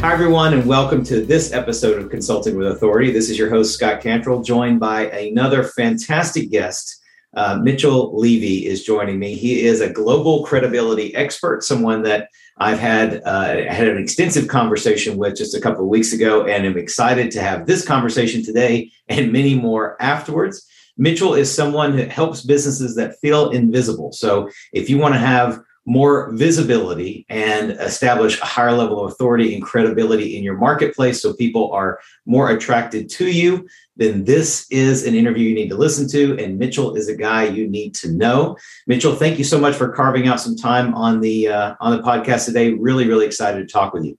Hi, everyone, and welcome to this episode of Consulting with Authority. This is your host, Scott Cantrell, joined by another fantastic guest. Uh, Mitchell Levy is joining me. He is a global credibility expert, someone that I've had uh, had an extensive conversation with just a couple of weeks ago, and I'm excited to have this conversation today and many more afterwards. Mitchell is someone that helps businesses that feel invisible. So, if you want to have more visibility and establish a higher level of authority and credibility in your marketplace so people are more attracted to you, then this is an interview you need to listen to. And Mitchell is a guy you need to know. Mitchell, thank you so much for carving out some time on the uh, on the podcast today. Really, really excited to talk with you.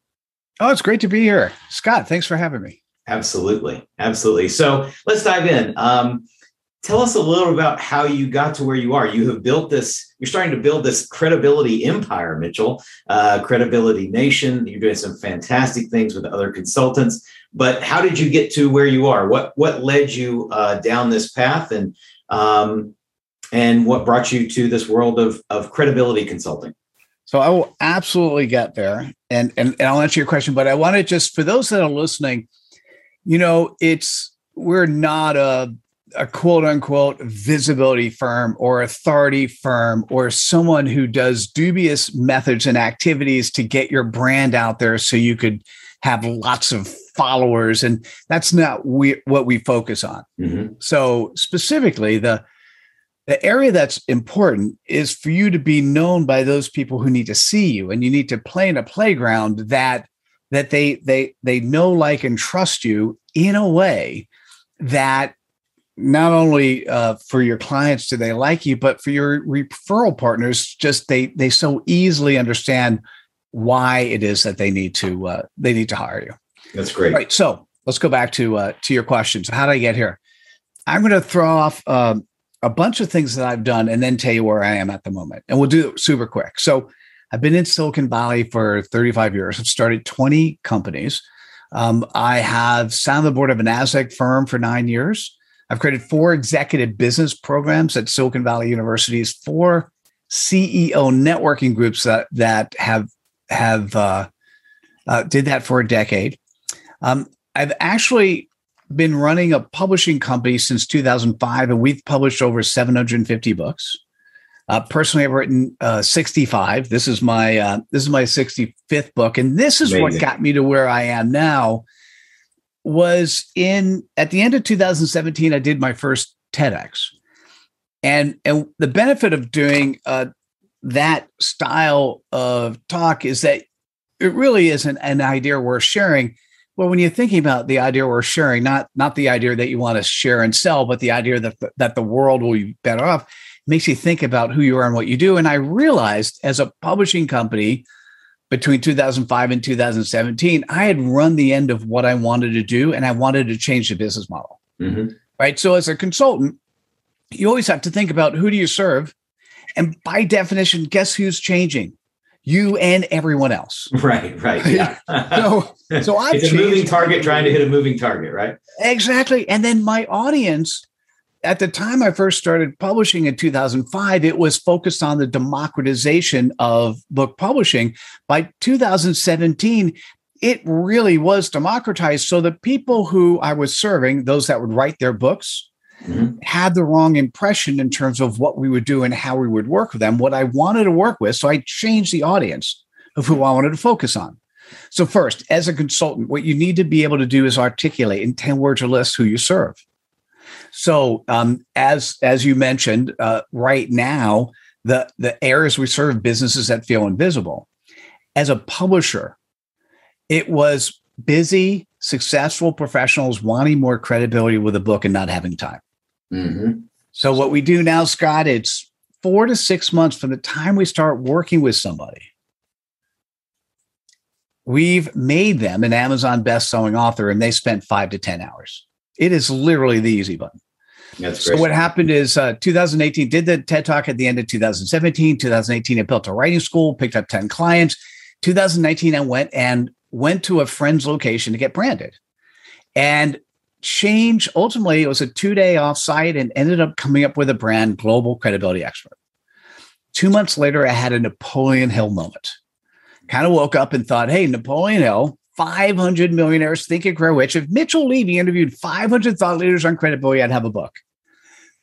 Oh, it's great to be here. Scott, thanks for having me. Absolutely. Absolutely. So let's dive in. Um, tell us a little about how you got to where you are. You have built this, you're starting to build this credibility empire, Mitchell, uh, Credibility Nation. You're doing some fantastic things with other consultants. But how did you get to where you are? What what led you uh, down this path, and um, and what brought you to this world of of credibility consulting? So I will absolutely get there, and and, and I'll answer your question. But I want to just for those that are listening, you know, it's we're not a a quote unquote visibility firm or authority firm or someone who does dubious methods and activities to get your brand out there so you could have lots of followers. And that's not we, what we focus on. Mm-hmm. so specifically the the area that's important is for you to be known by those people who need to see you. And you need to play in a playground that that they they they know like and trust you in a way that not only uh, for your clients do they like you, but for your referral partners, just they they so easily understand why it is that they need to uh, they need to hire you. That's great. Right. So let's go back to uh, to your questions. How did I get here? I'm going to throw off um, a bunch of things that I've done and then tell you where I am at the moment, and we'll do it super quick. So I've been in Silicon Valley for 35 years. I've started 20 companies. Um, I have sat on the board of an Nasdaq firm for nine years. I've created four executive business programs at Silicon Valley universities, four CEO networking groups that that have have uh, uh, did that for a decade. Um, I've actually been running a publishing company since 2005, and we've published over 750 books. Uh, personally, I've written uh, 65. This is my uh, this is my 65th book, and this is Amazing. what got me to where I am now was in at the end of 2017 i did my first tedx. And and the benefit of doing uh, that style of talk is that it really isn't an idea worth sharing. Well when you're thinking about the idea worth sharing not not the idea that you want to share and sell but the idea that the, that the world will be better off makes you think about who you are and what you do. And i realized as a publishing company between 2005 and 2017, I had run the end of what I wanted to do and I wanted to change the business model. Mm-hmm. Right. So, as a consultant, you always have to think about who do you serve? And by definition, guess who's changing? You and everyone else. Right, right. Yeah. so, so i it's a moving target trying to hit a moving target, right? Exactly. And then my audience at the time I first started publishing in 2005, it was focused on the democratization of book publishing. By 2017, it really was democratized. So the people who I was serving, those that would write their books, mm-hmm. had the wrong impression in terms of what we would do and how we would work with them, what I wanted to work with. So I changed the audience of who I wanted to focus on. So, first, as a consultant, what you need to be able to do is articulate in 10 words or less who you serve. So, um, as as you mentioned, uh, right now, the the areas we serve businesses that feel invisible. As a publisher, it was busy, successful professionals wanting more credibility with a book and not having time. Mm-hmm. So, what we do now, Scott, it's four to six months from the time we start working with somebody. We've made them an Amazon best-selling author, and they spent five to ten hours. It is literally the easy button. That's great. so what happened is uh, 2018 did the TED Talk at the end of 2017. 2018, I built a writing school, picked up 10 clients. 2019, I went and went to a friend's location to get branded. And change ultimately it was a two-day offsite and ended up coming up with a brand global credibility expert. Two months later, I had a Napoleon Hill moment. Kind of woke up and thought, hey, Napoleon Hill, 500 Millionaires Think and Grow Rich. If Mitchell Levy interviewed 500 thought leaders on credit, credibility, I'd have a book.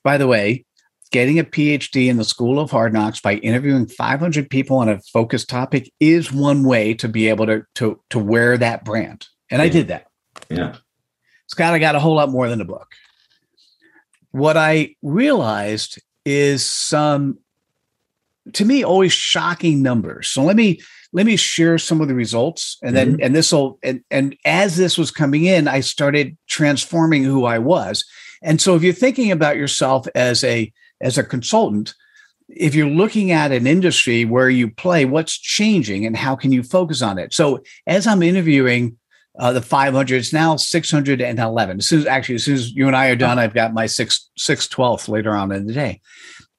By the way, getting a PhD in the School of Hard Knocks by interviewing 500 people on a focused topic is one way to be able to, to, to wear that brand. And I did that. Yeah. Scott, I got a whole lot more than a book. What I realized is some, to me, always shocking numbers. So let me let me share some of the results, and then mm-hmm. and this will and and as this was coming in, I started transforming who I was. And so, if you're thinking about yourself as a as a consultant, if you're looking at an industry where you play, what's changing and how can you focus on it? So, as I'm interviewing uh, the 500. It's now 611. As soon as actually, as soon as you and I are done, I've got my six six twelfth later on in the day.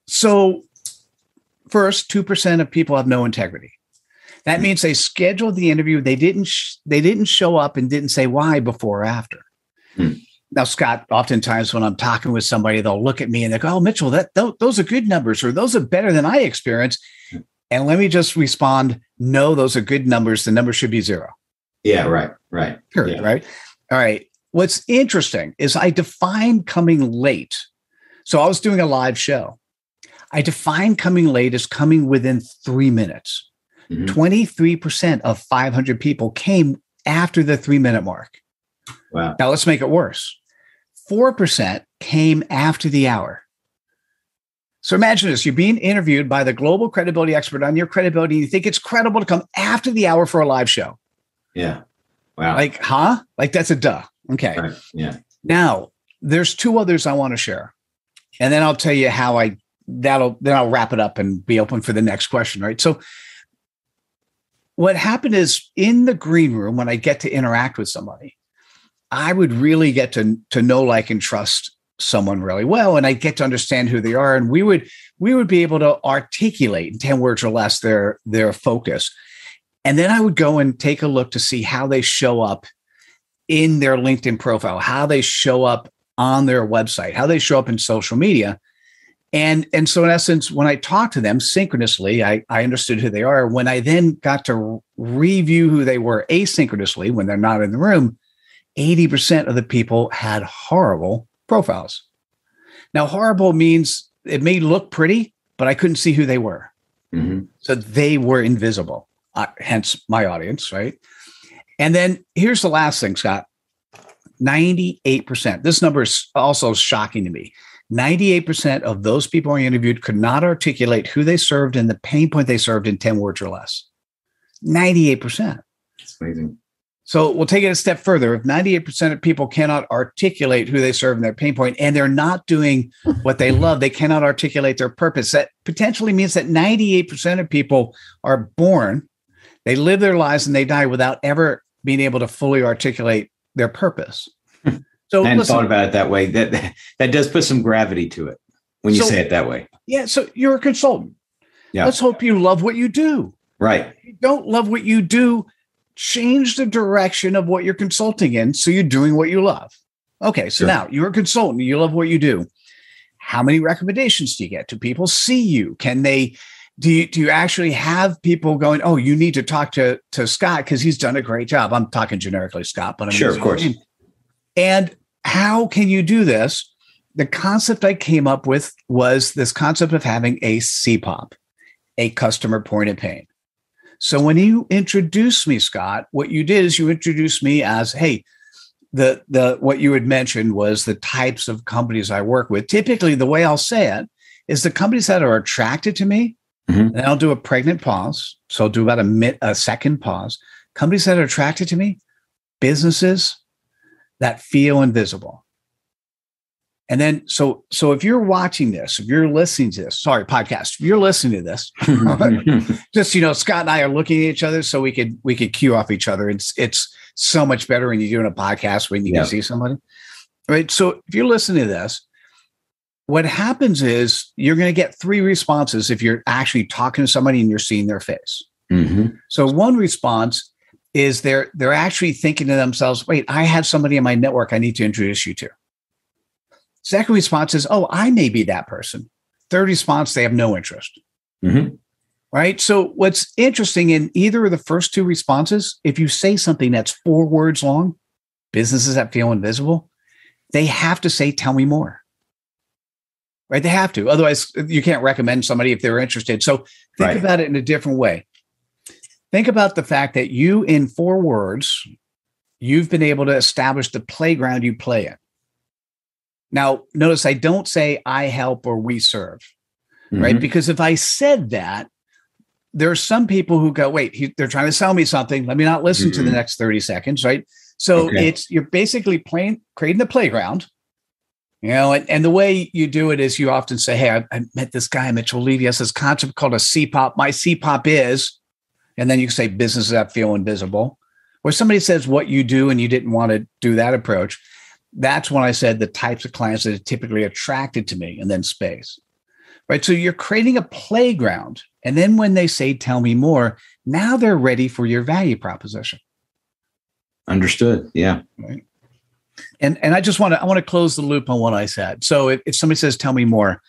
So, first, two percent of people have no integrity. That means they scheduled the interview. They didn't. Sh- they didn't show up and didn't say why before or after. Hmm. Now, Scott, oftentimes when I'm talking with somebody, they'll look at me and they go, "Oh, Mitchell, that th- those are good numbers, or those are better than I experienced." Hmm. And let me just respond: No, those are good numbers. The number should be zero. Yeah, right, right. Period, yeah. right? All right. What's interesting is I define coming late. So I was doing a live show. I define coming late as coming within three minutes. Mm-hmm. 23% of 500 people came after the three minute mark. Wow. Now let's make it worse 4% came after the hour. So imagine this you're being interviewed by the global credibility expert on your credibility. You think it's credible to come after the hour for a live show. Yeah. Wow. Like, huh? Like that's a duh. Okay. Right. Yeah. Now, there's two others I want to share. And then I'll tell you how I that'll then I'll wrap it up and be open for the next question, right? So what happened is in the green room when I get to interact with somebody, I would really get to to know like and trust someone really well and I get to understand who they are and we would we would be able to articulate in 10 words or less their their focus and then I would go and take a look to see how they show up in their LinkedIn profile, how they show up on their website, how they show up in social media. And, and so in essence, when I talked to them synchronously, I, I understood who they are. When I then got to review who they were asynchronously when they're not in the room, 80% of the people had horrible profiles. Now, horrible means it may look pretty, but I couldn't see who they were. Mm-hmm. So they were invisible uh, hence my audience, right? And then here's the last thing, Scott 98%. This number is also shocking to me. 98% of those people I interviewed could not articulate who they served and the pain point they served in 10 words or less. 98%. That's amazing. So we'll take it a step further. If 98% of people cannot articulate who they serve and their pain point and they're not doing what they love, they cannot articulate their purpose. That potentially means that 98% of people are born they live their lives and they die without ever being able to fully articulate their purpose. So I hadn't listen, thought about it that way. That that does put some gravity to it when you so, say it that way. Yeah. So you're a consultant. Yeah. Let's hope you love what you do. Right. If you don't love what you do, change the direction of what you're consulting in so you're doing what you love. Okay. So sure. now you're a consultant, you love what you do. How many recommendations do you get? Do people see you? Can they do you do you actually have people going oh you need to talk to to scott because he's done a great job i'm talking generically scott but i'm sure of course and how can you do this the concept i came up with was this concept of having a cpop a customer point of pain so when you introduced me scott what you did is you introduced me as hey the the what you had mentioned was the types of companies i work with typically the way i'll say it is the companies that are attracted to me Mm-hmm. And I'll do a pregnant pause. So I'll do about a, a second pause. Companies that are attracted to me, businesses that feel invisible. And then, so so if you're watching this, if you're listening to this, sorry, podcast, if you're listening to this, just you know, Scott and I are looking at each other, so we could we could cue off each other. It's it's so much better when you're doing a podcast when you yeah. can see somebody, right? So if you're listening to this, what happens is you're going to get three responses if you're actually talking to somebody and you're seeing their face. Mm-hmm. So one response is they're they're actually thinking to themselves, "Wait, I have somebody in my network I need to introduce you to." Second response is, "Oh, I may be that person." Third response, they have no interest. Mm-hmm. Right. So, what's interesting in either of the first two responses, if you say something that's four words long, businesses that feel invisible, they have to say, Tell me more. Right. They have to. Otherwise, you can't recommend somebody if they're interested. So, think right. about it in a different way. Think about the fact that you, in four words, you've been able to establish the playground you play in. Now, notice I don't say I help or we serve, mm-hmm. right? Because if I said that, there are some people who go, wait, he, they're trying to sell me something. Let me not listen mm-hmm. to the mm-hmm. next 30 seconds, right? So okay. it's you're basically playing, creating the playground, you know, and, and the way you do it is you often say, Hey, I, I met this guy, Mitchell Levy, has this concept called a CPOP. My CPOP is, and then you can say businesses that feel invisible. Or somebody says what you do and you didn't want to do that approach that's when I said the types of clients that are typically attracted to me, and then space. Right. So you're creating a playground. And then when they say, tell me more, now they're ready for your value proposition. Understood. Yeah. Right. And and I just want to I want to close the loop on what I said. So if, if somebody says, tell me more,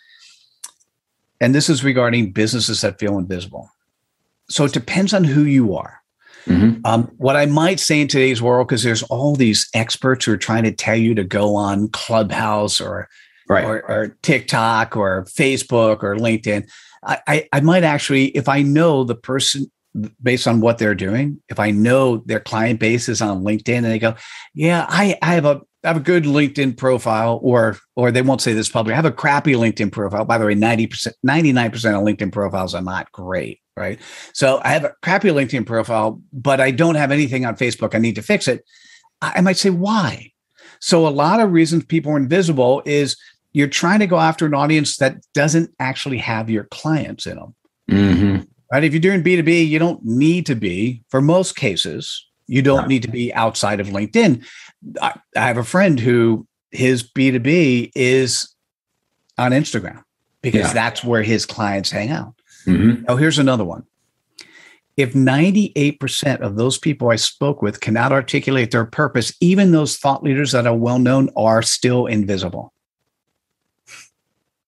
and this is regarding businesses that feel invisible. So it depends on who you are. Mm-hmm. Um, what I might say in today's world, because there's all these experts who are trying to tell you to go on Clubhouse or, right. or, or TikTok or Facebook or LinkedIn. I, I, I might actually, if I know the person based on what they're doing, if I know their client base is on LinkedIn and they go, yeah, I, I have a I have a good LinkedIn profile, or or they won't say this publicly. I have a crappy LinkedIn profile. By the way, 90%, 99% of LinkedIn profiles are not great right? So I have a crappy LinkedIn profile, but I don't have anything on Facebook. I need to fix it. I might say, why? So a lot of reasons people are invisible is you're trying to go after an audience that doesn't actually have your clients in them. Mm-hmm. Right? If you're doing B2B, you don't need to be, for most cases, you don't need to be outside of LinkedIn. I, I have a friend who his B2B is on Instagram because yeah. that's where his clients hang out. Mm-hmm. Now, here's another one. If 98% of those people I spoke with cannot articulate their purpose, even those thought leaders that are well known are still invisible.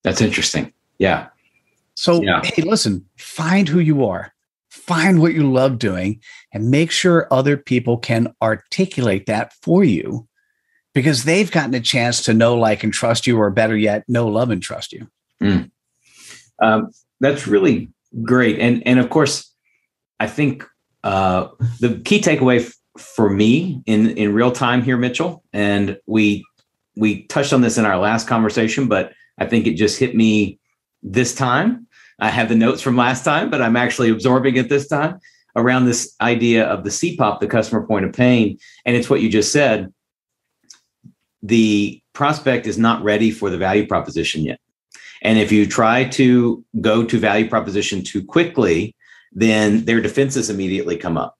That's interesting. Yeah. So, yeah. hey, listen, find who you are, find what you love doing, and make sure other people can articulate that for you because they've gotten a chance to know, like, and trust you, or better yet, know, love, and trust you. Mm. Um, that's really great. And and of course, I think uh, the key takeaway f- for me in in real time here, Mitchell, and we we touched on this in our last conversation, but I think it just hit me this time. I have the notes from last time, but I'm actually absorbing it this time around this idea of the CPOP, the customer point of pain. And it's what you just said. The prospect is not ready for the value proposition yet. And if you try to go to value proposition too quickly, then their defenses immediately come up.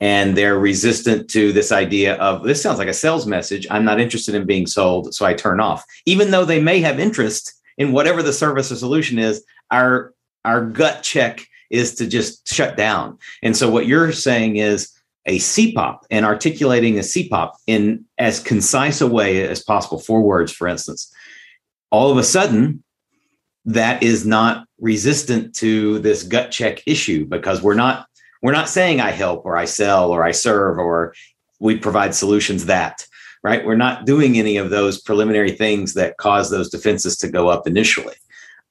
And they're resistant to this idea of this sounds like a sales message. I'm not interested in being sold, so I turn off. Even though they may have interest in whatever the service or solution is, our our gut check is to just shut down. And so what you're saying is a CPOP and articulating a CPOP in as concise a way as possible, four words, for instance. All of a sudden, that is not resistant to this gut check issue because we're not we're not saying I help or I sell or I serve or we provide solutions that right? We're not doing any of those preliminary things that cause those defenses to go up initially.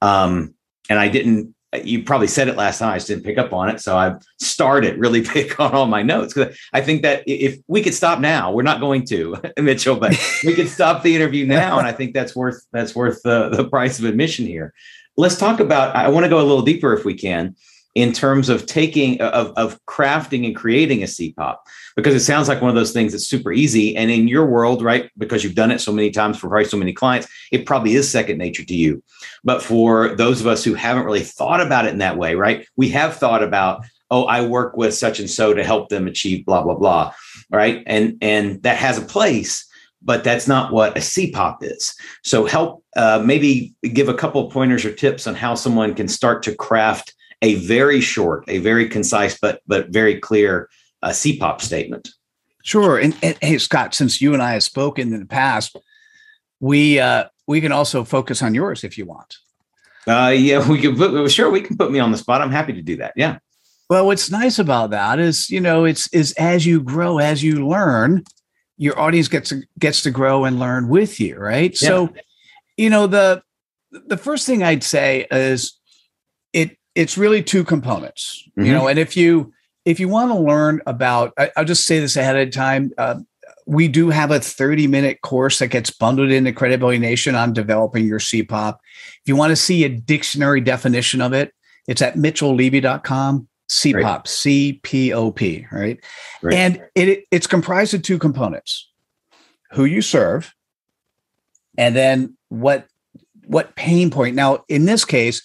Um, and I didn't you probably said it last time. I just didn't pick up on it. So I've started really pick on all my notes because I think that if we could stop now, we're not going to, Mitchell, but we could stop the interview now. And I think that's worth that's worth the, the price of admission here. Let's talk about, I want to go a little deeper if we can in terms of taking of, of crafting and creating a CPOP because it sounds like one of those things that's super easy. And in your world, right, because you've done it so many times for probably so many clients, it probably is second nature to you. But for those of us who haven't really thought about it in that way, right, we have thought about, oh, I work with such and so to help them achieve blah blah blah, right, and and that has a place. But that's not what a CPOP is. So help uh, maybe give a couple of pointers or tips on how someone can start to craft a very short, a very concise, but but very clear uh, CPOP statement. Sure. And, and, hey, Scott, since you and I have spoken in the past, we uh, we can also focus on yours if you want. Uh, yeah, we can put, sure we can put me on the spot. I'm happy to do that. Yeah. Well, what's nice about that is, you know, it's is as you grow, as you learn, your audience gets to, gets to grow and learn with you, right? Yeah. So, you know, the the first thing I'd say is it it's really two components, mm-hmm. you know, and if you if you want to learn about, I, will just say this ahead of time. Uh, we do have a 30 minute course that gets bundled into Credibility Nation on developing your CPOP. If you want to see a dictionary definition of it, it's at mitchelllevy.com. CPOP, C P O P, right? right? And it, it's comprised of two components who you serve, and then what what pain point. Now, in this case,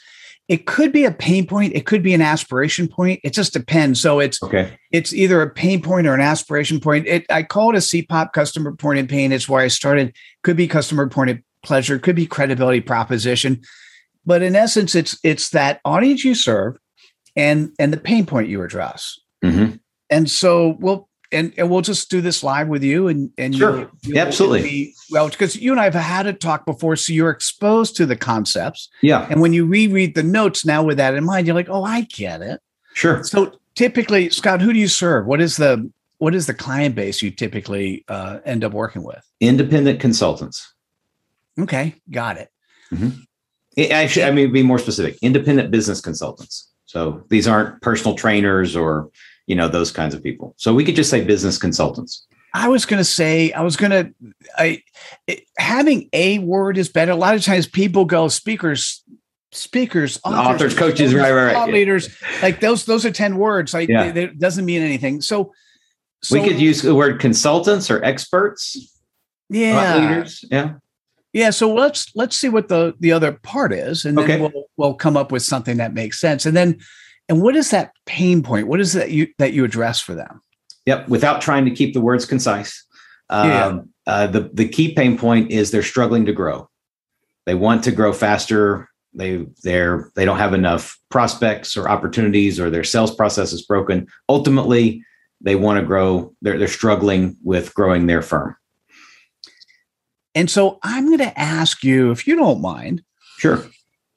it could be a pain point. It could be an aspiration point. It just depends. So it's okay. it's either a pain point or an aspiration point. It, i call it a cpop customer point of pain. It's where i started. Could be customer point of pleasure. Could be credibility proposition. But in essence it's it's that audience you serve and and the pain point you address. Mm-hmm. and so well and, and we'll just do this live with you and and sure. you, you yeah, absolutely. be, well because you and I have had a talk before so you're exposed to the concepts. Yeah. And when you reread the notes now with that in mind you're like oh I get it. Sure. So typically Scott who do you serve? What is the what is the client base you typically uh, end up working with? Independent consultants. Okay got it. Mm-hmm. it actually I mean be more specific. Independent business consultants. So these aren't personal trainers or you know those kinds of people so we could just say business consultants I was going to say, I was going to, I it, having a word is better. A lot of times people go speakers, speakers, authors, authors coaches, right, right, right. leaders. Like those, those are 10 words. Like yeah. it doesn't mean anything. So, so, we could use the word consultants or experts. Yeah. Leaders. Yeah. Yeah. So let's, let's see what the, the other part is. And then we'll, we'll come up with something that makes sense. And then and what is that pain point? What is that you that you address for them? Yep, without trying to keep the words concise. Um, yeah. uh, the the key pain point is they're struggling to grow. They want to grow faster. They they're they don't have enough prospects or opportunities, or their sales process is broken. Ultimately, they want to grow. They're they're struggling with growing their firm. And so I'm going to ask you, if you don't mind, sure.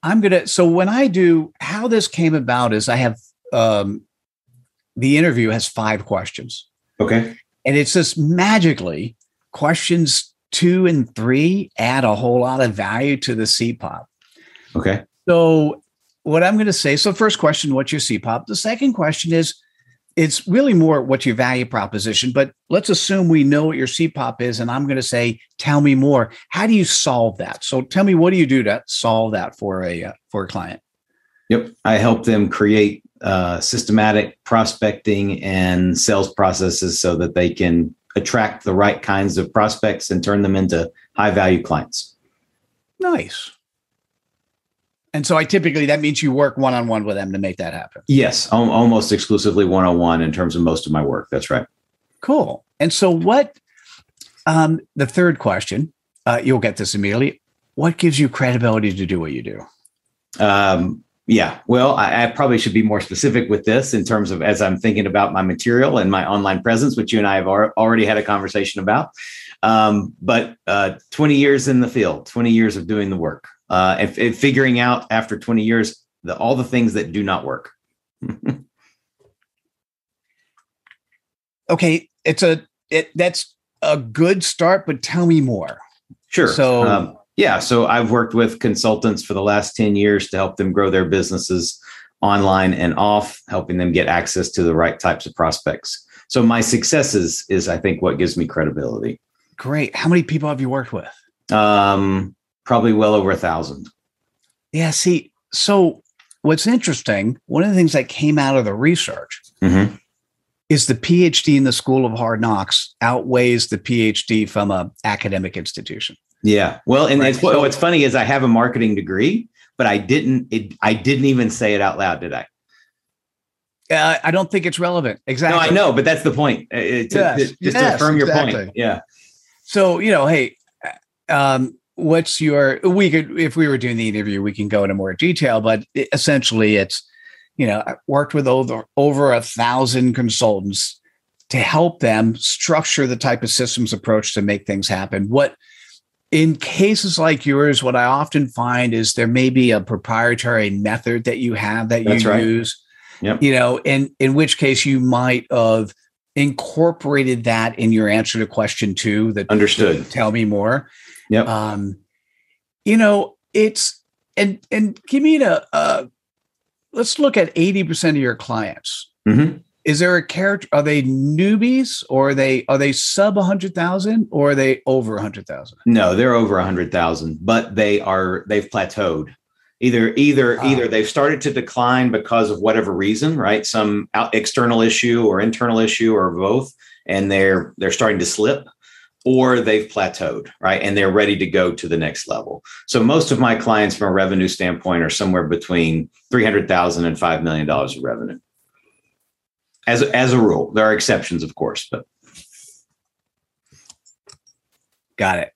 I'm gonna. So when I do, how this came about is I have um, the interview has five questions. Okay. And it's just magically questions two and three add a whole lot of value to the CPOP. Okay. So what I'm going to say. So first question, what's your CPOP? The second question is it's really more what's your value proposition, but let's assume we know what your CPOP is. And I'm going to say, tell me more. How do you solve that? So tell me, what do you do to solve that for a, uh, for a client? Yep. I help them create uh, systematic prospecting and sales processes so that they can attract the right kinds of prospects and turn them into high value clients. Nice. And so I typically that means you work one on one with them to make that happen. Yes, almost exclusively one on one in terms of most of my work. That's right. Cool. And so what? Um, the third question, uh, you'll get this immediately. What gives you credibility to do what you do? Um, yeah, well, I, I, probably should be more specific with this in terms of as I'm thinking about my material and my online presence, which you and I have already had a conversation about. Um, but uh, 20 years in the field, 20 years of doing the work uh, and, and figuring out after 20 years the, all the things that do not work. okay, it's a it that's a good start, but tell me more. Sure. So um, yeah, so I've worked with consultants for the last 10 years to help them grow their businesses online and off, helping them get access to the right types of prospects. So my successes is I think what gives me credibility. Great. How many people have you worked with? Um, probably well over a thousand. Yeah. See, so what's interesting, one of the things that came out of the research mm-hmm. is the PhD in the School of Hard Knocks outweighs the PhD from a academic institution. Yeah. Well, and right. so, what's funny is I have a marketing degree, but I didn't, it, I didn't even say it out loud, did I? Uh, I don't think it's relevant. Exactly. No, I know, but that's the point. Uh, to, yes. to, just yes, to affirm your exactly. point. Yeah. So, you know, hey, um, what's your we could if we were doing the interview we can go into more detail but essentially it's you know I worked with over over a thousand consultants to help them structure the type of systems approach to make things happen what in cases like yours, what I often find is there may be a proprietary method that you have that That's you right. use. Yep. You know, in in which case you might have incorporated that in your answer to question two. That Understood. tell me more. Yep. Um, you know, it's and and give me a uh, let's look at eighty percent of your clients. hmm Is there a character? Are they newbies or are they are they sub a hundred thousand or are they over a hundred thousand? No, they're over a hundred thousand, but they are they've plateaued. Either either Ah. either they've started to decline because of whatever reason, right? Some out, external issue or internal issue or both, and they're they're starting to slip, or they've plateaued, right? And they're ready to go to the next level. So most of my clients, from a revenue standpoint, are somewhere between three hundred thousand and five million dollars of revenue. As as a rule, there are exceptions, of course, but Got it.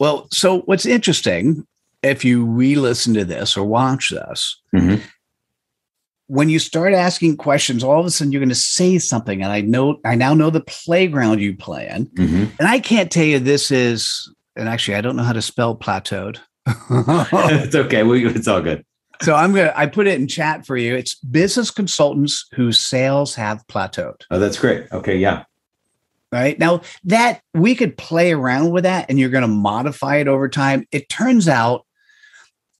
Well, so what's interesting, if you re-listen to this or watch this, Mhm. When you start asking questions, all of a sudden you're going to say something, and I know I now know the playground you play in, Mhm. and I can't tell you this is. And actually, I don't know how to spell plateaued. it's okay. We, it's all good. so I'm gonna I put it in chat for you. It's business consultants whose sales have plateaued. Oh, that's great. Okay, yeah. Right now, that we could play around with that and you're going to modify it over time. It turns out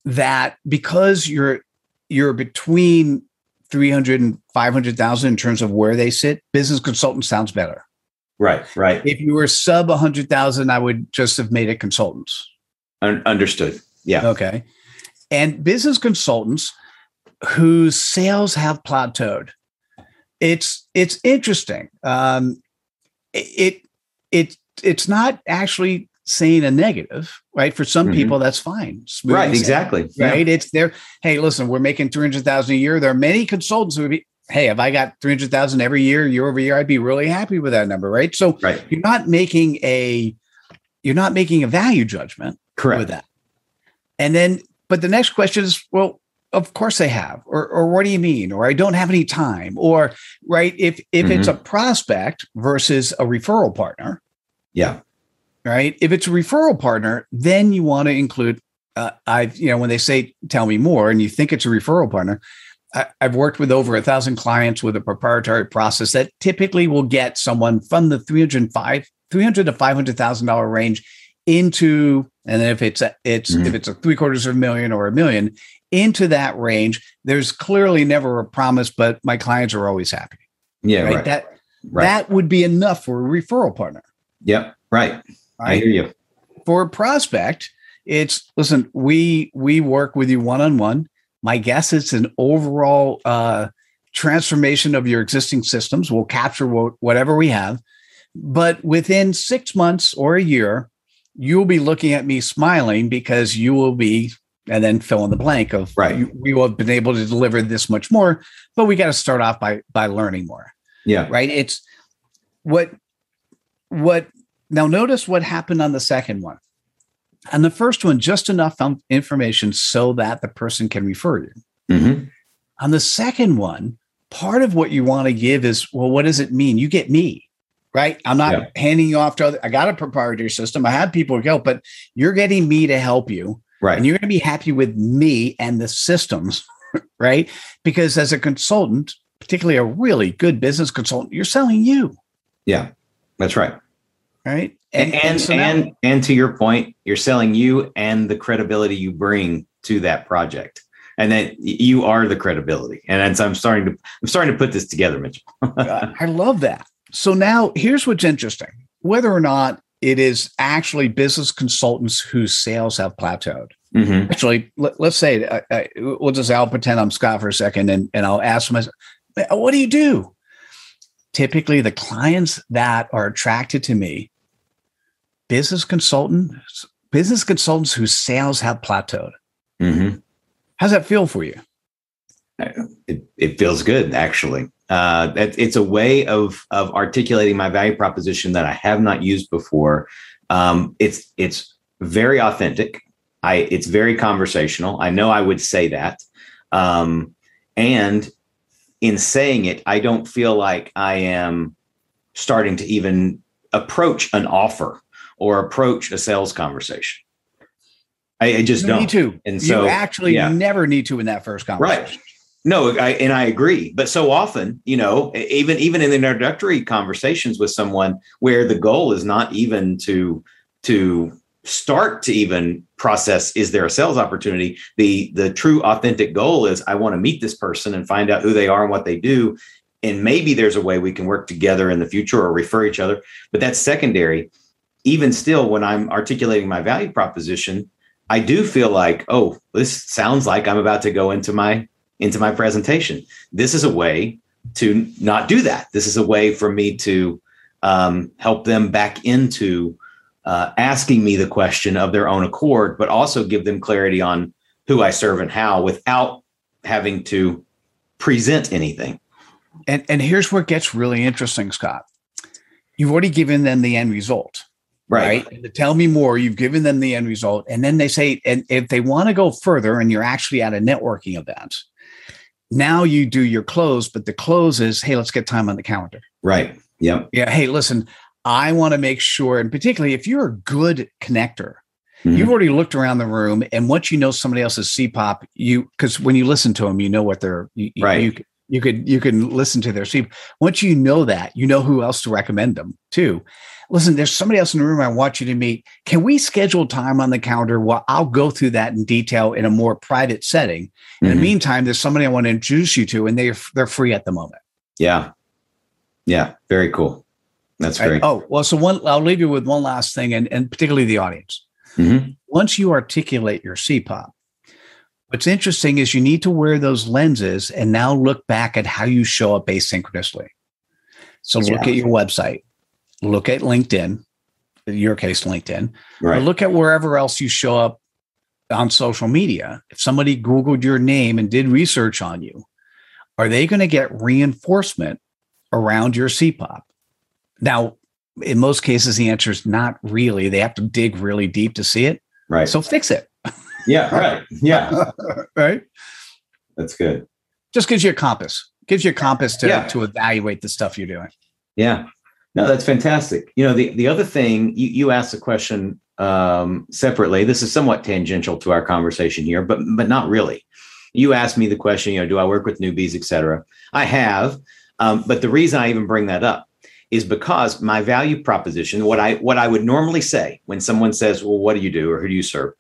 that because you're you're between 300 and 500,000 in terms of where they sit, business consultant sounds better. Right, right. If you were sub 100,000, I would just have made it consultants. Un- understood. Yeah. Okay. And business consultants whose sales have plateaued. It's it's interesting. Um, it it it's not actually saying a negative, right? For some Mhm. people, that's fine. Smooth Right, exactly. Yeah. Right. It's there. Hey, listen, we're making 300,000 a year. There are many consultants who would be, hey, if I got 300,000 every year, year over year, I'd be really happy with that number. Right. So Right. you're not making a, you're not making a value judgment Correct. with that. And then, but the next question is, well, of course they have, or or what do you mean? Or I don't have any time, or right? If if it's a prospect versus a referral partner, Yeah. Right? If it's a referral partner, then you want to include. Uh, I've you know when they say tell me more, and you think it's a referral partner. I, I've worked with over a thousand clients with a proprietary process that typically will get someone from the 305 300 to 500 thousand dollar range into and then if it's a, it's Mhm. if it's a three quarters of a million or a million into that range there's clearly never a promise but my clients are always happy Yeah. right, Right. that right. that would be enough for a referral partner yep. Right. I hear you. for a prospect it's listen we we work with you one-on-one my guess is an overall uh transformation of your existing systems we'll capture wha- whatever we have but within six months or a year you'll be looking at me smiling because you will be and then fill in the blank of Right. we will have been able to deliver this much more but we got to start off by by learning more Yeah. right it's what what now notice what happened on the second one on the first one just enough um, information so that the person can refer you hmm on the second one part of what you want to give is well what does it mean you get me right i'm not Yeah. handing you off to other i got a proprietary system i have people who help but you're getting me to help you Right. and you're going to be happy with me and the systems right because as a consultant particularly a really good business consultant you're selling you yeah. That's right. Right And and so now- and, and to your point, you're selling you and the credibility you bring to that project. And that you are the credibility. And that's, I'm starting to I'm starting to put this together, Mitchell. I I love that. So now here's what's interesting whether or not it is actually business consultants whose sales have plateaued. Mhm. Actually, let, us say, uh, uh, we'll just, I'll pretend I'm Scott for a second and, and I'll ask myself, what do you do? Typically, the clients that are attracted to me, business consultants, business consultants whose sales have plateaued. Mhm. How's that feel for you? It, it feels good, actually. Uh, that it's a way of of articulating my value proposition that I have not used before. Um, it's it's very authentic. I it's very conversational. I know I would say that, um, and in saying it, I don't feel like I am starting to even approach an offer or approach a sales conversation. I, I just you don't. need to. And so, you actually yeah. never need to in that first conversation. Right. No, I, and I agree. But so often, you know, even even in the introductory conversations with someone where the goal is not even to to start to even process is there a sales opportunity the the true authentic goal is i want to meet this person and find out who they are and what they do and maybe there's a way we can work together in the future or refer each other but that's secondary even still when i'm articulating my value proposition i do feel like oh this sounds like i'm about to go into my into my presentation this is a way to not do that this is a way for me to um, help them back into uh, asking me the question of their own accord, but also give them clarity on who I serve and how without having to present anything. And and here's where it gets really interesting, Scott. You've already given them the end result. Right. right? Tell me more, you've given them the end result. And then they say, and if they want to go further and you're actually at a networking event, now you do your close, but the close is, hey, let's get time on the calendar. Right. Yep. Yeah. Hey, listen, I want to make sure, and particularly if you're a good connector, Mhm. you've already looked around the room, and once you know somebody else's CPOP, you because when you listen to them, you know what they're you- Right. You, you could you can listen to their CPOP. Once you know that, you know who else to recommend them to. Listen, there's somebody else in the room I want you to meet. Can we schedule time on the calendar? Well, I'll go through that in detail in a more private setting. In Mhm. the meantime, there's somebody I want to introduce you to, and they're they're free at the moment. Yeah. Yeah. Very cool. That's Right? great. Oh, well, so one I'll leave you with one last thing, and, and particularly the audience. Mhm. Once you articulate your CPOP, what's interesting is you need to wear those lenses and now look back at how you show up asynchronously. So look at your website, look at LinkedIn, in your case, LinkedIn, or Right. look at wherever else you show up on social media. If somebody Googled your name and did research on you, are they going to get reinforcement around your CPOP? Now, in most cases, the answer is not really. They have to dig really deep to see it. Right. So fix it. Yeah. Right. Yeah. right. That's good. Just gives you a compass. Gives you a compass to, Yeah. to evaluate the stuff you're doing. Yeah. No, that's fantastic. You know, the, the other thing you, you asked a question um, separately. This is somewhat tangential to our conversation here, but but not really. You asked me the question, you know, do I work with newbies, et cetera? I have. Um, but the reason I even bring that up is because my value proposition, what I what I would normally say when someone says, Well, what do you do or who do you serve?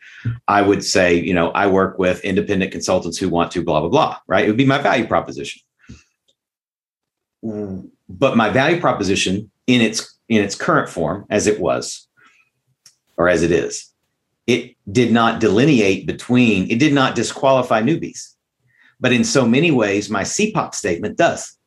I would say, you know, I work with independent consultants who want to blah, blah, blah. Right. It would be my value proposition but my value proposition in its in its current form as it was or as it is it did not delineate between it did not disqualify newbies but in so many ways my cpop statement does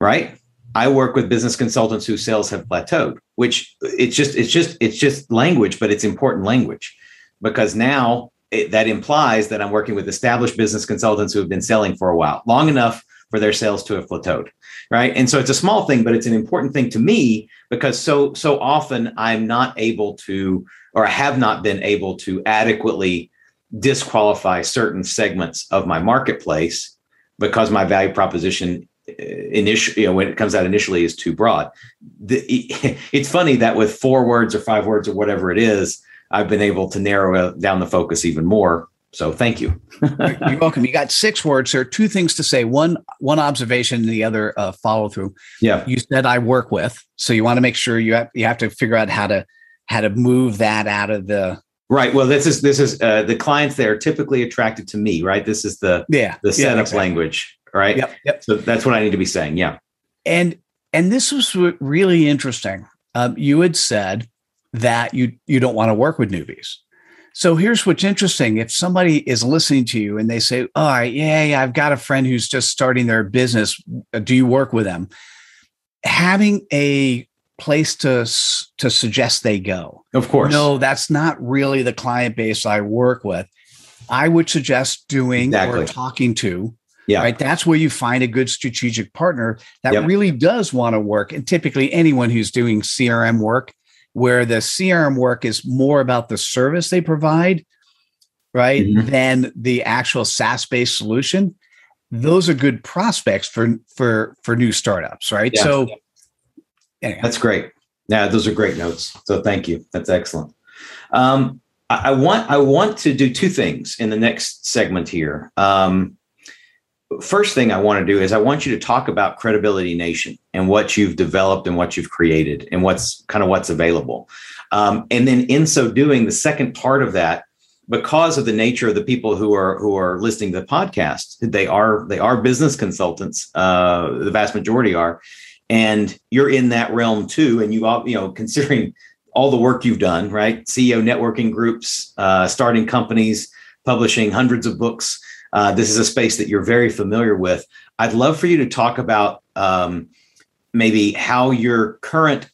right i work with business consultants whose sales have plateaued which it's just it's just it's just language but it's important language. Because now it, that implies that i'm working with established business consultants who have been selling for a while long enough for their sales to have plateaued right? And so it's a small thing but it's an important thing to me because so so often i'm not able to or i have not been able to adequately disqualify certain segments of my marketplace because my value proposition initially you know when it comes out initially is too broad the, it's funny that with four words or five words or whatever it is i've been able to narrow down the focus even more so thank you. You're welcome. You got six words. There are two things to say. One, one observation, and the other uh, follow through. Yeah. You said I work with, so you want to make sure you have you have to figure out how to how to move that out of the right. Well, this is this is uh, the clients that are typically attracted to me. Right. This is the yeah the setup yeah, exactly. language. Right. Yep. Yep. So that's what I need to be saying. Yeah. And and this was really interesting. Um, you had said that you you don't want to work with newbies. So here's what's interesting. If somebody is listening to you and they say, All right, yeah, yeah, I've got a friend who's just starting their business. Do you work with them? Having a place to to suggest they go. Of course. No, that's not really the client base I work with. I would suggest doing Exactly. or talking to. Yeah. Right. That's where you find a good strategic partner that Yep. really does want to work. And typically anyone who's doing CRM work, where the CRM work is more about the service they provide, right, Mhm. than the actual SaaS-based solution. Those are good prospects for for for new startups, right? Yeah. So anyway, That's great. Yeah, those are great notes. So thank you. That's excellent. Um, I, I want I want to do two things in the next segment here. Um, first thing I want to do is I want you to talk about Credibility Nation and what you've developed and what you've created and what's kind of what's available. Um, and then in so doing, the second part of that, because of the nature of the people who are who are listening to the podcast, they are they are business consultants. Uh, the vast majority are, and you're in that realm too. And you all you know considering all the work you've done, right? CEO networking groups, uh, starting companies, publishing hundreds of books uh, this is a space that you're very familiar with. I'd love for you to talk about um, maybe how your current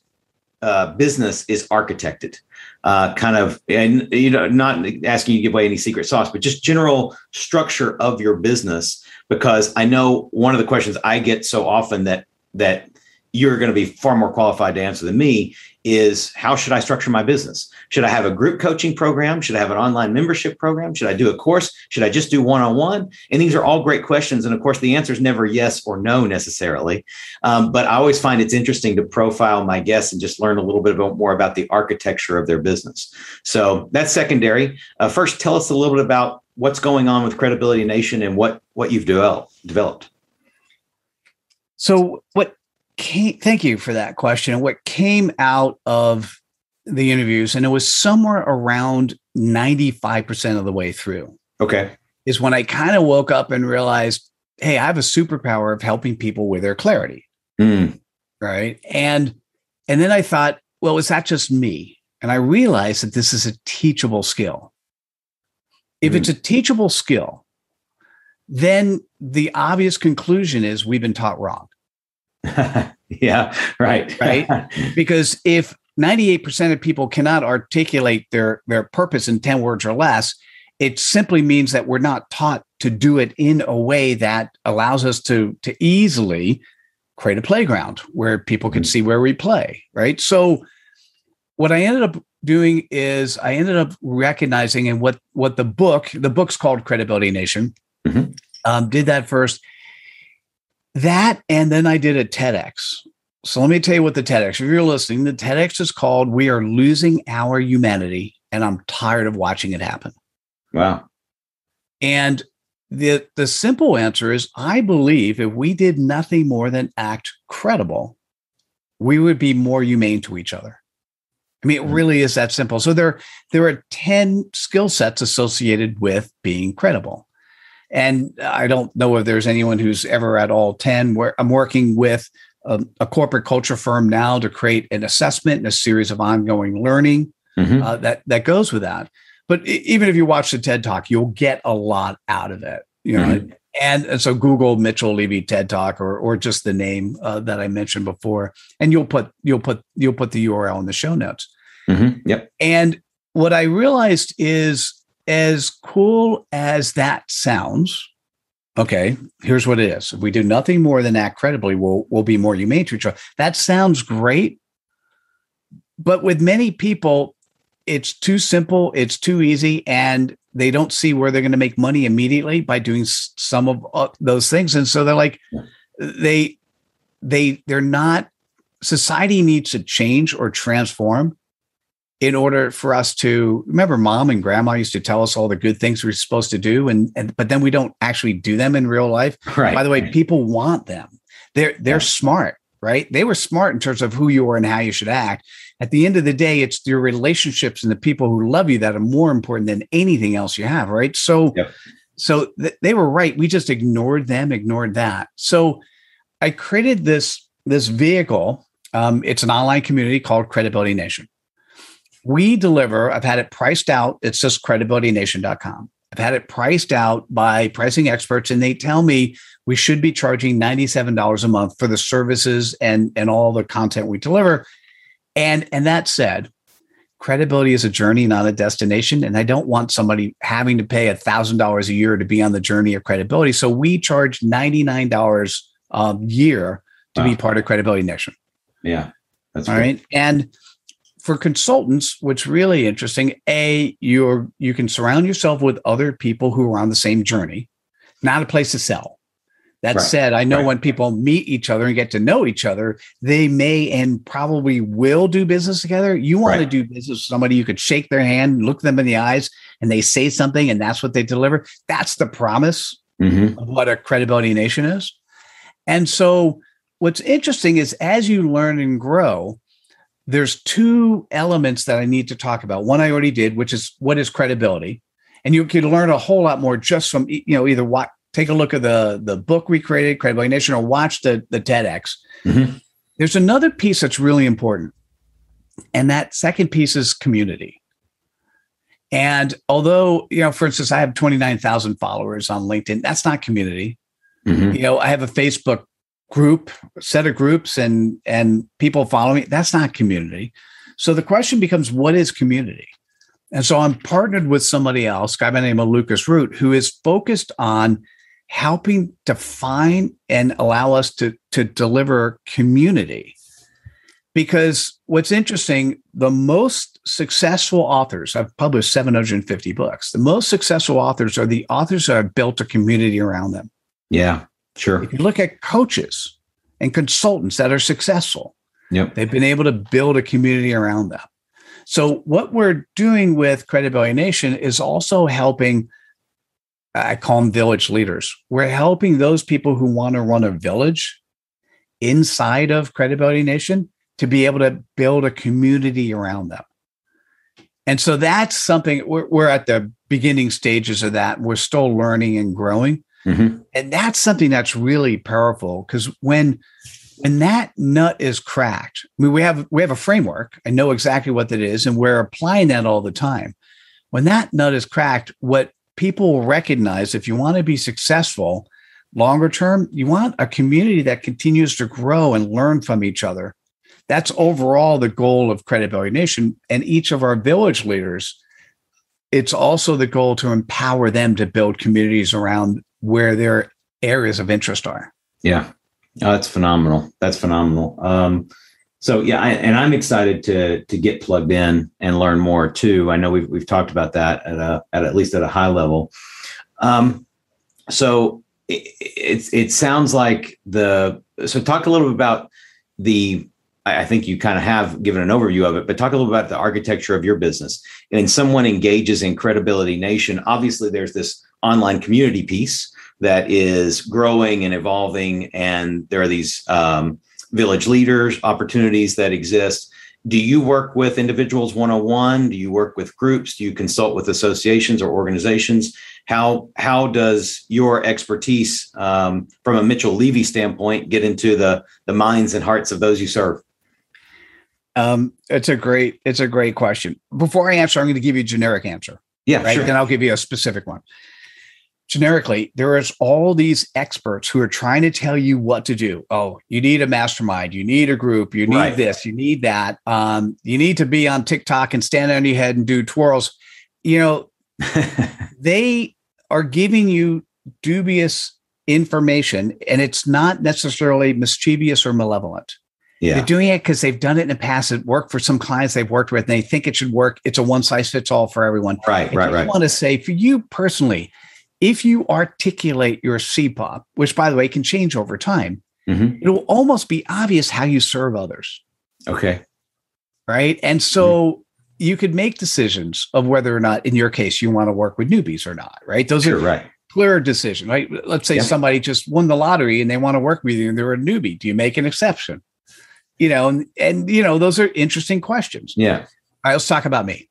uh, business is architected. Uh, kind of, and you know, not asking you to give away any secret sauce, but just general structure of your business. Because I know one of the questions I get so often that that you're going to be far more qualified to answer than me is how should I structure my business? Should I have a group coaching program? Should I have an online membership program? Should I do a course? Should I just do one on one? And these are all great questions. And of course, the answer is never yes or no necessarily. Um, but I always find it's interesting to profile my guests and just learn a little bit more about the architecture of their business. So that's secondary. Uh, first, tell us a little bit about what's going on with Credibility Nation and what what you've developed. developed. So what came, thank you for that question. And What came out of the interviews, and it was somewhere around 95% of the way through. Okay. Is when I kind of woke up and realized, hey, I have a superpower of helping people with their clarity. Mm. Right. And and then I thought, well, is that just me? And I realized that this is a teachable skill. If mm. it's a teachable skill, then the obvious conclusion is we've been taught wrong. yeah, right. right. Because if 98% of people cannot articulate their, their purpose in 10 words or less, it simply means that we're not taught to do it in a way that allows us to, to easily create a playground where people can mm-hmm. see where we play. Right. So, what I ended up doing is I ended up recognizing and what what the book the book's called Credibility Nation mm-hmm. um, did that first that, and then I did a TEDx. So let me tell you what the TEDx, if you're listening, the TEDx is called We Are Losing Our Humanity, and I'm tired of watching it happen. Wow. And the the simple answer is I believe if we did nothing more than act credible, we would be more humane to each other. I mean, it mm-hmm. really is that simple. So there, there are 10 skill sets associated with being credible. And I don't know if there's anyone who's ever at all 10 where I'm working with a, a corporate culture firm now to create an assessment and a series of ongoing learning mm-hmm. uh, that, that goes with that. But even if you watch the TED talk, you'll get a lot out of it, you know, mm-hmm. and, and, so Google Mitchell Levy TED talk, or, or just the name uh, that I mentioned before, and you'll put, you'll put, you'll put the URL in the show notes. Mm-hmm. Yep. And what I realized is as cool as that sounds, okay, here's what it is. If we do nothing more than act credibly, we'll, we'll be more humane to each other. That sounds great. But with many people, it's too simple, it's too easy, and they don't see where they're going to make money immediately by doing some of uh, those things. And so they're like, they, they, they're not, society needs to change or transform in order for us to remember mom and grandma used to tell us all the good things we are supposed to do and, and but then we don't actually do them in real life. Right by the way people want them. They're they're yeah. smart right? They were smart in terms of who you are and how you should act. At the end of the day it's your relationships and the people who love you that are more important than anything else you have right? So yep. so th- they were right. We just ignored them ignored that. So i created this this vehicle um, it's an online community called credibility nation we deliver, I've had it priced out. It's just credibilitynation.com. I've had it priced out by pricing experts, and they tell me we should be charging $97 a month for the services and, and all the content we deliver. And, and that said, credibility is a journey, not a destination. And I don't want somebody having to pay $1,000 a year to be on the journey of credibility. So we charge $99 a year to wow. be part of Credibility Nation. Yeah. That's all cool. right. And for consultants, what's really interesting, A, you're you can surround yourself with other people who are on the same journey, not a place to sell. That Right, said, I know right. when people meet each other and get to know each other, they may and probably will do business together. You want to do business with somebody you could shake their hand, look them in the eyes, and they say something, and that's what they deliver. That's the promise Mhm. of what a credibility nation is. And so, what's interesting is as you learn and grow, there's two elements that I need to talk about. One I already did, which is what is credibility, and you can learn a whole lot more just from you know either what take a look at the the book we created, Credibility Nation, or watch the the TEDx. Mhm. There's another piece that's really important, and that second piece is community. And although you know, for instance, I have 29,000 followers on LinkedIn, that's not community Mhm. you know i have a facebook group set of groups and and people follow me that's not community. So the question becomes what is community? And so i'm partnered with somebody else guy by the name of lucas root who is focused on helping define and allow us to to deliver community. Because what's interesting the most successful authors i've published 750 books the most successful authors are the authors that have built a community around them. Yeah, sure. if you look at coaches and consultants that are successful, Yep. they've been able to build a community around them. So, what we're doing with Credibility Nation is also helping, I call them village leaders. We're helping those people who want to run a village inside of Credibility Nation to be able to build a community around them. And so that's something we're, we're at the beginning stages of that. We're still learning and growing Mhm. and that's something that's really powerful because when when that nut is cracked I mean, we have we have a framework. I know exactly what that is and we're applying that all the time. When that nut is cracked what people will recognize if you want to be successful longer term you want a community that continues to grow and learn from each other. That's overall the goal of credibility nation and each of our village leaders. It's also the goal to empower them to build communities around where their areas of interest are. Yeah. Oh, that's phenomenal. That's phenomenal. Um, so yeah, I, and I'm excited to to get plugged in and learn more too. I know we've we've talked about that at a at at least at a high level. Um, so it, it it sounds like the so talk a little bit about the I think you kind of have given an overview of it, but talk a little about the architecture of your business. And someone engages in Credibility Nation. Obviously, there's this online community piece that is growing and evolving, and there are these um, village leaders opportunities that exist. Do you work with individuals one on one? Do you work with groups? Do you consult with associations or organizations? How how does your expertise um, from a Mitchell Levy standpoint get into the the minds and hearts of those you serve? Um, it's a great, it's a great question. Before I answer, I'm going to give you a generic answer, Yeah, right? sure. Then I'll give you a specific one. Generically, there is all these experts who are trying to tell you what to do. Oh, you need a mastermind, you need a group, you need Right. this, you need that. Um, you need to be on TikTok and stand on your head and do twirls. You know, they are giving you dubious information and it's not necessarily mischievous or malevolent. Yeah, They're doing it because they've done it in the past. It worked for some clients they've worked with and they think it should work. It's a one size fits all for everyone. right, right, right. I want to say for you personally, if you articulate your CPOP, which by the way can change over time, Mhm. it'll almost be obvious how you serve others. Okay, Right. And so you could make decisions of whether or not, in your case, you want to work with newbies or not. Right. Those sure, are right. clear decision, right? Let's say Yeah. somebody just won the lottery and they want to work with you and they're a newbie. Do you make an exception? You know, and, and you know, those are interesting questions. Yeah, All right, let's talk about me.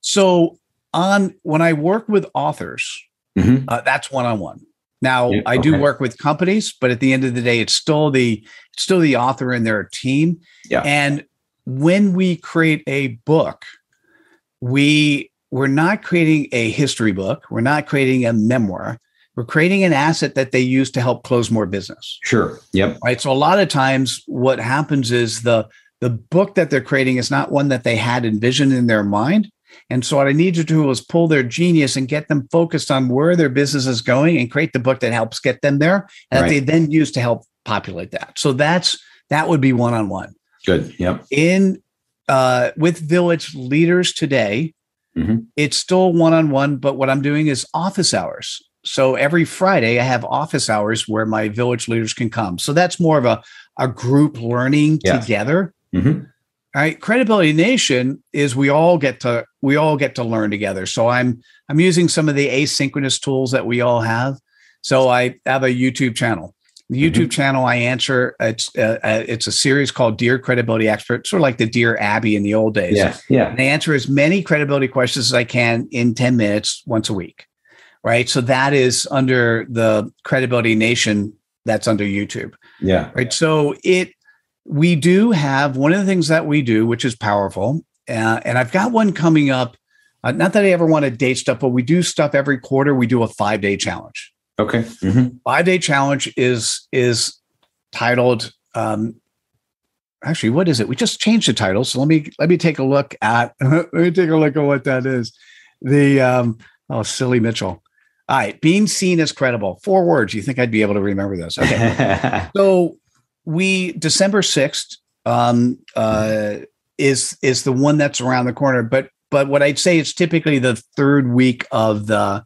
So on when I work with authors, Mhm. uh, that's one on one. Now Yeah, I do okay. work with companies, but at the end of the day, it's still the it's still the author and their team. Yeah. And when we create a book, we we're not creating a history book. We're not creating a memoir. We're creating an asset that they use to help close more business sure. Yep. right so a lot of times what happens is the the book that they're creating is not one that they had envisioned in their mind and so what i need to do is pull their genius and get them focused on where their business is going and create the book that helps get them there and that they then use to help populate that so that's that would be one-on-one Good. Yep. in uh, with village leaders today Mhm. it's still one-on-one but what i'm doing is office hours so every Friday I have office hours where my village leaders can come. So that's more of a a group learning Yeah. together. Mhm. All right, credibility nation is we all get to we all get to learn together. So I'm I'm using some of the asynchronous tools that we all have. So I have a YouTube channel. The YouTube channel I answer it's uh, uh, it's a series called Dear Credibility Expert, sort of like the Dear Abby in the old days. Yeah. Yeah. And I answer as many credibility questions as I can in 10 minutes once a week. Right. So that is under the Credibility Nation that's under YouTube. Yeah. Right. So it, we do have one of the things that we do, which is powerful. Uh, and I've got one coming up. Uh, not that I ever want to date stuff, but we do stuff every quarter. We do a five day challenge. Okay. Mhm. Five day challenge is is titled. Um, actually, what is it? We just changed the title, so let me let me take a look at let me take a look at what that is. The um, oh, silly Mitchell. All right, being seen as credible. Four words. You think I'd be able to remember this? Okay. So we December sixth um, uh, is is the one that's around the corner, but but what I'd say is typically the third week of the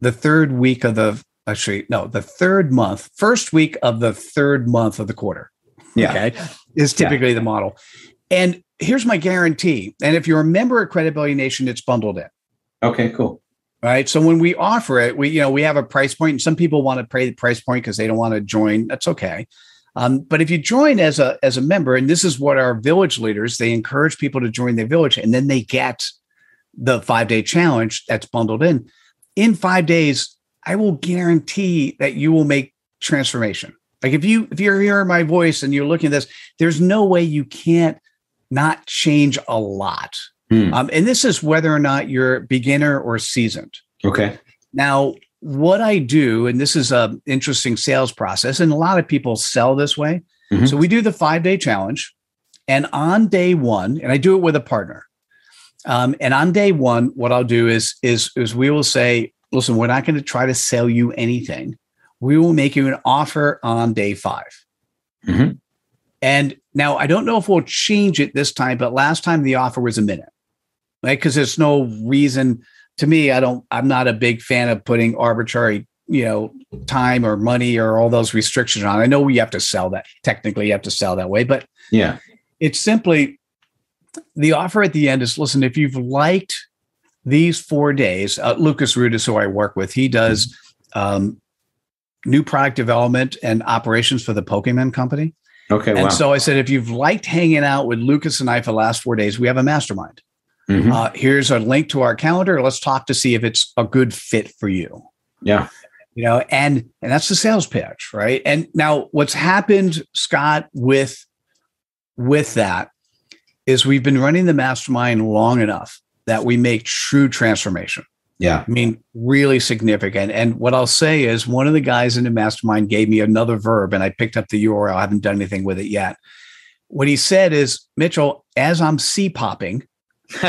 the third week of the actually no the third month first week of the third month of the quarter. yeah. Okay, is typically the model, and here's my guarantee. And if you're a member of Credibility Nation, it's bundled in Okay. Cool. Right? So when we offer it we you know we have a price point and some people want to pay the price point because they don't want to join that's okay. Um, but if you join as a as a member and this is what our village leaders they encourage people to join their village and then they get the five day challenge that's bundled in. In five days i will guarantee that you will make transformation. Like if you if you're hearing my voice and you're looking at this there's no way you can't not change a lot Hmm. um, and this is whether or not you're beginner or seasoned. Okay. Now, what I do, and this is an interesting sales process, and a lot of people sell this way. Mhm. So we do the five day challenge, and on day one, and I do it with a partner. Um, and on day one, what I'll do is is is we will say, listen, we're not going to try to sell you anything. We will make you an offer on day 5 Mhm. And now I don't know if we'll change it this time, but last time the offer was a minute, Because there's no reason to me. I don't. I'm not a big fan of putting arbitrary, you know, time or money or all those restrictions on. I know we have to sell that. Technically, you have to sell that way, but Yeah. it's simply the offer at the end is listen if you've liked these four days uh, lucas root is who i work with he does um, new product development and operations for the pokemon company Okay. and wow. so i said if you've liked hanging out with lucas and i for the last four days we have a mastermind Mhm. uh, here's a link to our calendar. Let's talk to see if it's a good fit for you. Yeah. you know and and that's the sales pitch right? And now what's happened scott with with that is we've been running the mastermind long enough that we make true transformation. Yeah. i mean really significant. And what i'll say is one of the guys in the mastermind gave me another verb and i picked up the url i haven't done anything with it yet. What he said is mitchell as i'm c popping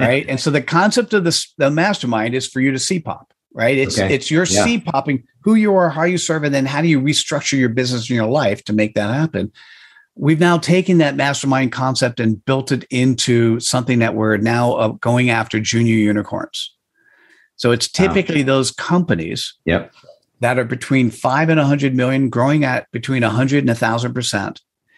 right? and so the concept of this the mastermind is for you to see pop, right? It's Okay. it's your Yeah. see popping who you are, how you serve, and then how do you restructure your business and your life to make that happen. We've now taken that mastermind concept and built it into something that we're now uh, going after junior unicorns. So it's Wow. typically those companies Yep. that are between five and a hundred million, growing at between a hundred and a thousand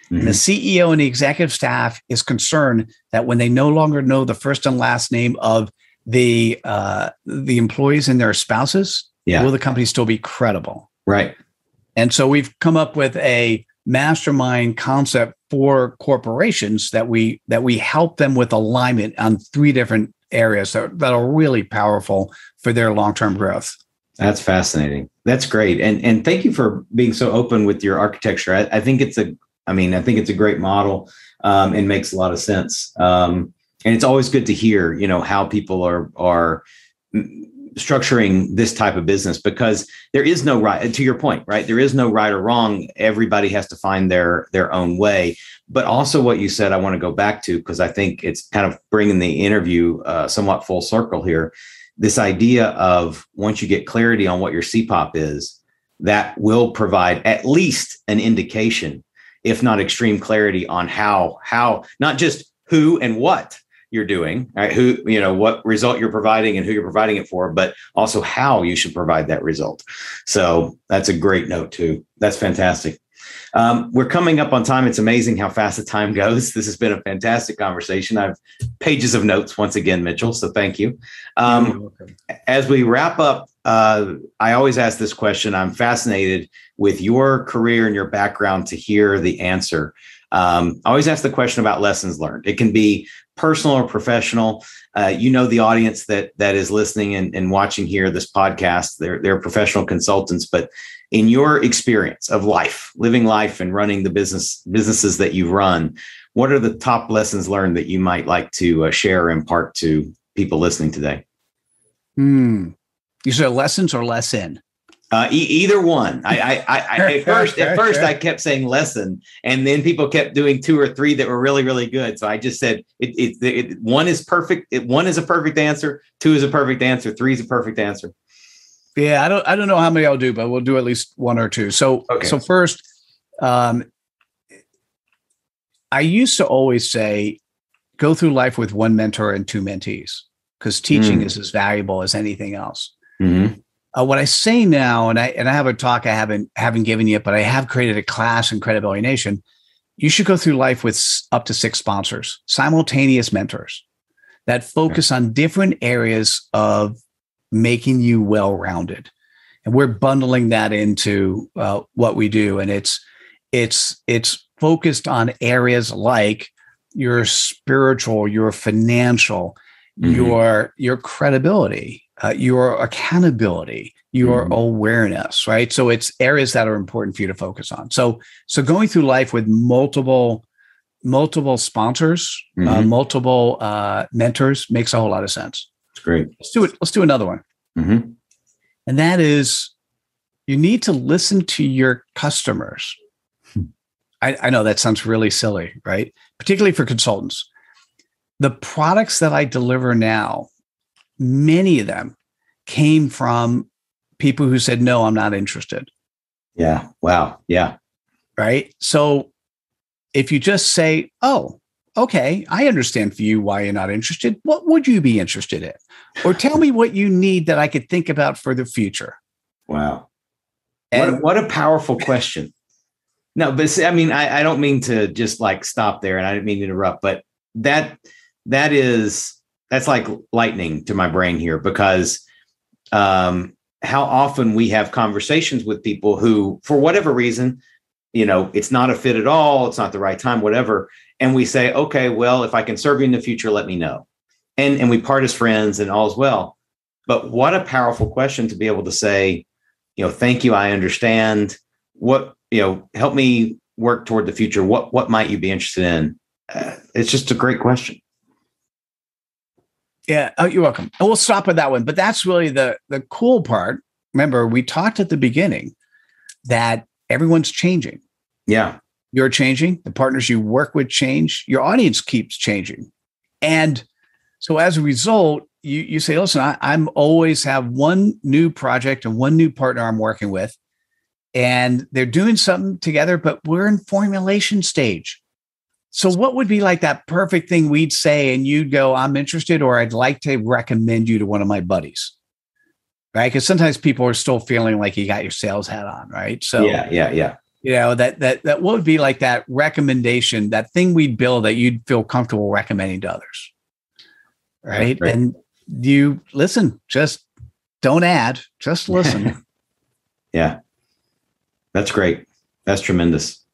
percent. And the Mhm. CEO and the executive staff is concerned that when they no longer know the first and last name of the uh, the employees and their spouses, Yeah. will the company still be credible? Right. And so we've come up with a mastermind concept for corporations that we that we help them with alignment on three different areas that, that are really powerful for their long term growth. That's fascinating. That's great. And and thank you for being so open with your architecture. I, I think it's a I mean, I think it's a great model um, and makes a lot of sense. Um, and it's always good to hear, you know, how people are are mm, structuring this type of business because there is no right to your point right? There is no right or wrong. Everybody has to find their their own way. But also what you said i want to go back to because i think it's kind of bringing the interview uh, somewhat full circle here. This idea of once you get clarity on what your cpop is that will provide at least an indication if not extreme clarity on how how not just who and what you're doing, right? Who, you know, what result you're providing and who you're providing it for, but also how you should provide that result. So that's a great note too. That's fantastic. Um, we're coming up on time. It's amazing how fast the time goes. This has been a fantastic conversation. I've pages of notes once again, Mitchell. So thank you. Um, as we wrap up, uh, I always ask this question. I'm fascinated with your career and your background to hear the answer. Um, I always ask the question about lessons learned. It can be personal or professional. Uh, you know the audience that that is listening and, and watching here this podcast. They're they're professional consultants, but in your experience of life, living life and running the business businesses that you've run, what are the top lessons learned that you might like to uh, share or impart to people listening today? Hmm. You said lessons or lesson? Uh, e- either one. I, I, I, at first, at first, I kept saying lesson, and then people kept doing two or three that were really, really good. So I just said it. it, it one is perfect. It, one is a perfect answer. Two is a perfect answer. Three is a perfect answer. Yeah, I don't I don't know how many I'll do, but we'll do at least one or two. So okay. so first, um, I used to always say, go through life with one mentor and two mentees because teaching mm. is as valuable as anything else. Mm-hmm. Uh, what I say now, and I and I have a talk I haven't haven't given yet, but I have created a class in Credibility Nation. You should go through life with up to six sponsors, simultaneous mentors that focus on different areas of making you well rounded. And we're bundling that into uh, what we do. And it's, it's, it's focused on areas like your spiritual, your financial, mm-hmm. your, your credibility, uh, your accountability, your mm-hmm. awareness, right? So it's areas that are important for you to focus on. So, so going through life with multiple, multiple sponsors, uh, mm-hmm. uh, multiple uh, mentors makes a whole lot of sense. It's great. Let's do it. Let's do another one. Mm-hmm. And that is you need to listen to your customers. Hmm. I, I know that sounds really silly, right? Particularly for consultants. The products that I deliver now, many of them came from people who said, no, I'm not interested. Yeah. Wow. Yeah. Right. So if you just say, oh, okay, I understand for you why you're not interested. What would you be interested in? Or tell me what you need that I could think about for the future. Wow. And what, what a powerful question. No, but I mean, I, I don't mean to just like stop there and I didn't mean to interrupt, but that that is that's like lightning to my brain here because um how often we have conversations with people who, for whatever reason, you know, it's not a fit at all, it's not the right time, whatever and we say, okay, well, if I can serve you in the future, let me know. And, and we part as friends and all's well. But what a powerful question to be able to say, you know, thank you, I understand. What, you know, help me work toward the future. What, what might you be interested in? Uh, it's just a great question. Yeah, oh, you're welcome. And we'll stop with that one. But that's really the the cool part. Remember, we talked at the beginning that everyone's changing. Yeah you're changing, the partners you work with change, your audience keeps changing. And so as a result, you, you say, listen, I, I'm always have one new project and one new partner I'm working with. And they're doing something together, but we're in formulation stage. So, what would be like that perfect thing we'd say, and you'd go, I'm interested, or I'd like to recommend you to one of my buddies? Right. Because sometimes people are still feeling like you got your sales hat on. Right. So, yeah, yeah, yeah you know that that that what would be like that recommendation that thing we'd build that you'd feel comfortable recommending to others right, right. and you listen just don't add just listen yeah that's great that's tremendous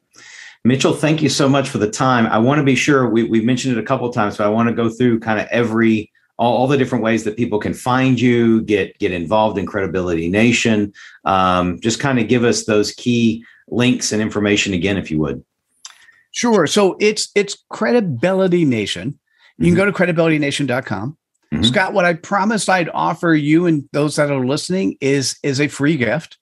mitchell thank you so much for the time i want to be sure we, we've mentioned it a couple of times but i want to go through kind of every all, all, the different ways that people can find you get get involved in credibility nation um, just kind of give us those key links and information again, if you would. Sure. So it's it's Credibility Nation. You mm-hmm. can go to credibilitynation.com. Mm-hmm. Scott, what I promised I'd offer you and those that are listening is is a free gift.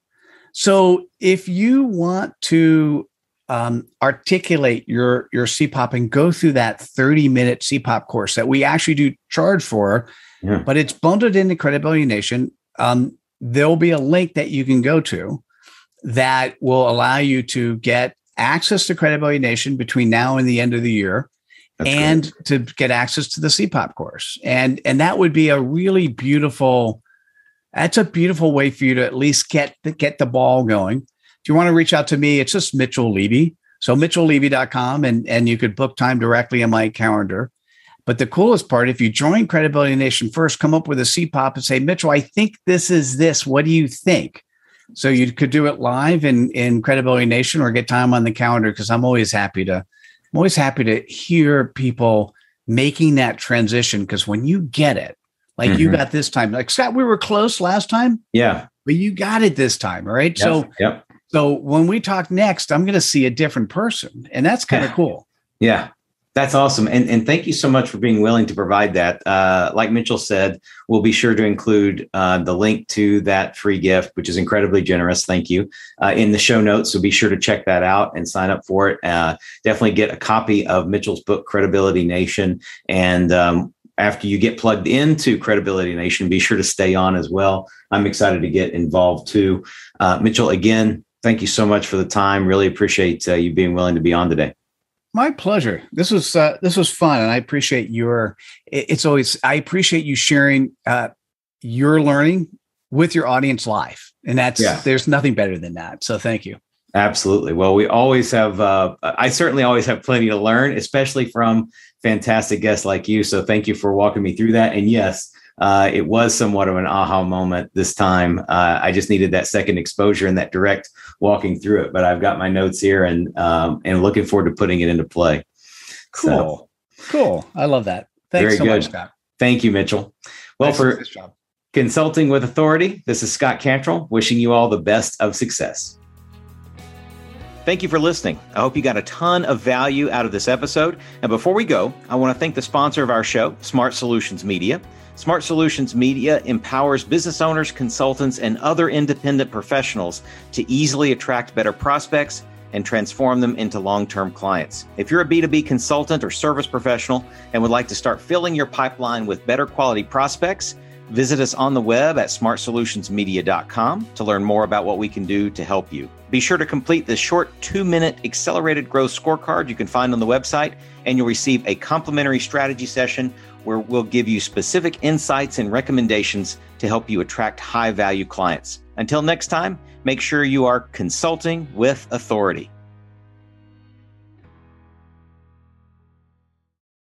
So if you want to um, articulate your your CPOP and go through that 30 minute CPOP course that we actually do charge for, yeah. but it's bundled into Credibility Nation. Um, there'll be a link that you can go to that will allow you to get access to Credibility Nation between now and the end of the year. That's and great. to get access to the CPOP course. And and that would be a really beautiful that's a beautiful way for you to at least get the, get the ball going. If you want to reach out to me, it's just Mitchell Levy. So mitchellevy.com and and you could book time directly on my calendar. But the coolest part, if you join Credibility Nation first, come up with a CPOP and say, Mitchell, I think this is this. What do you think? So you could do it live in in Credibility Nation or get time on the calendar because I'm always happy to I'm always happy to hear people making that transition because when you get it, like mm-hmm. you got this time, like Scott, we were close last time. Yeah. But you got it this time, right? Yep. So yep. So when we talk next, I'm going to see a different person, and that's kind of cool. Yeah, that's awesome. And, and thank you so much for being willing to provide that. Uh, like Mitchell said, we'll be sure to include uh, the link to that free gift, which is incredibly generous. Thank you. Uh, in the show notes. So be sure to check that out and sign up for it. Uh, definitely get a copy of Mitchell's book, Credibility Nation. And um, after you get plugged into Credibility Nation, be sure to stay on as well. I'm excited to get involved too. Uh, Mitchell, again, thank you so much for the time. Really appreciate uh, you being willing to be on today. My pleasure. This was uh, this was fun, and I appreciate your. It's always I appreciate you sharing uh, your learning with your audience live, and that's yeah. there's nothing better than that. So thank you. Absolutely. Well, we always have. Uh, I certainly always have plenty to learn, especially from fantastic guests like you. So thank you for walking me through that. And yes, uh, it was somewhat of an aha moment this time. Uh, I just needed that second exposure and that direct walking through it. But I've got my notes here and um, and looking forward to putting it into play. Cool, so, cool. I love that. Thanks so good. much, Scott. Thank you, Mitchell. Well, for consulting with authority, this is Scott Cantrell wishing you all the best of success. Thank you for listening. I hope you got a ton of value out of this episode. And before we go, I want to thank the sponsor of our show, Smart Solutions Media. Smart Solutions Media empowers business owners, consultants, and other independent professionals to easily attract better prospects and transform them into long term clients. If you're a B2B consultant or service professional and would like to start filling your pipeline with better quality prospects, visit us on the web at smartsolutionsmedia.com to learn more about what we can do to help you. Be sure to complete the short two minute accelerated growth scorecard you can find on the website, and you'll receive a complimentary strategy session where we'll give you specific insights and recommendations to help you attract high value clients. Until next time, make sure you are consulting with authority.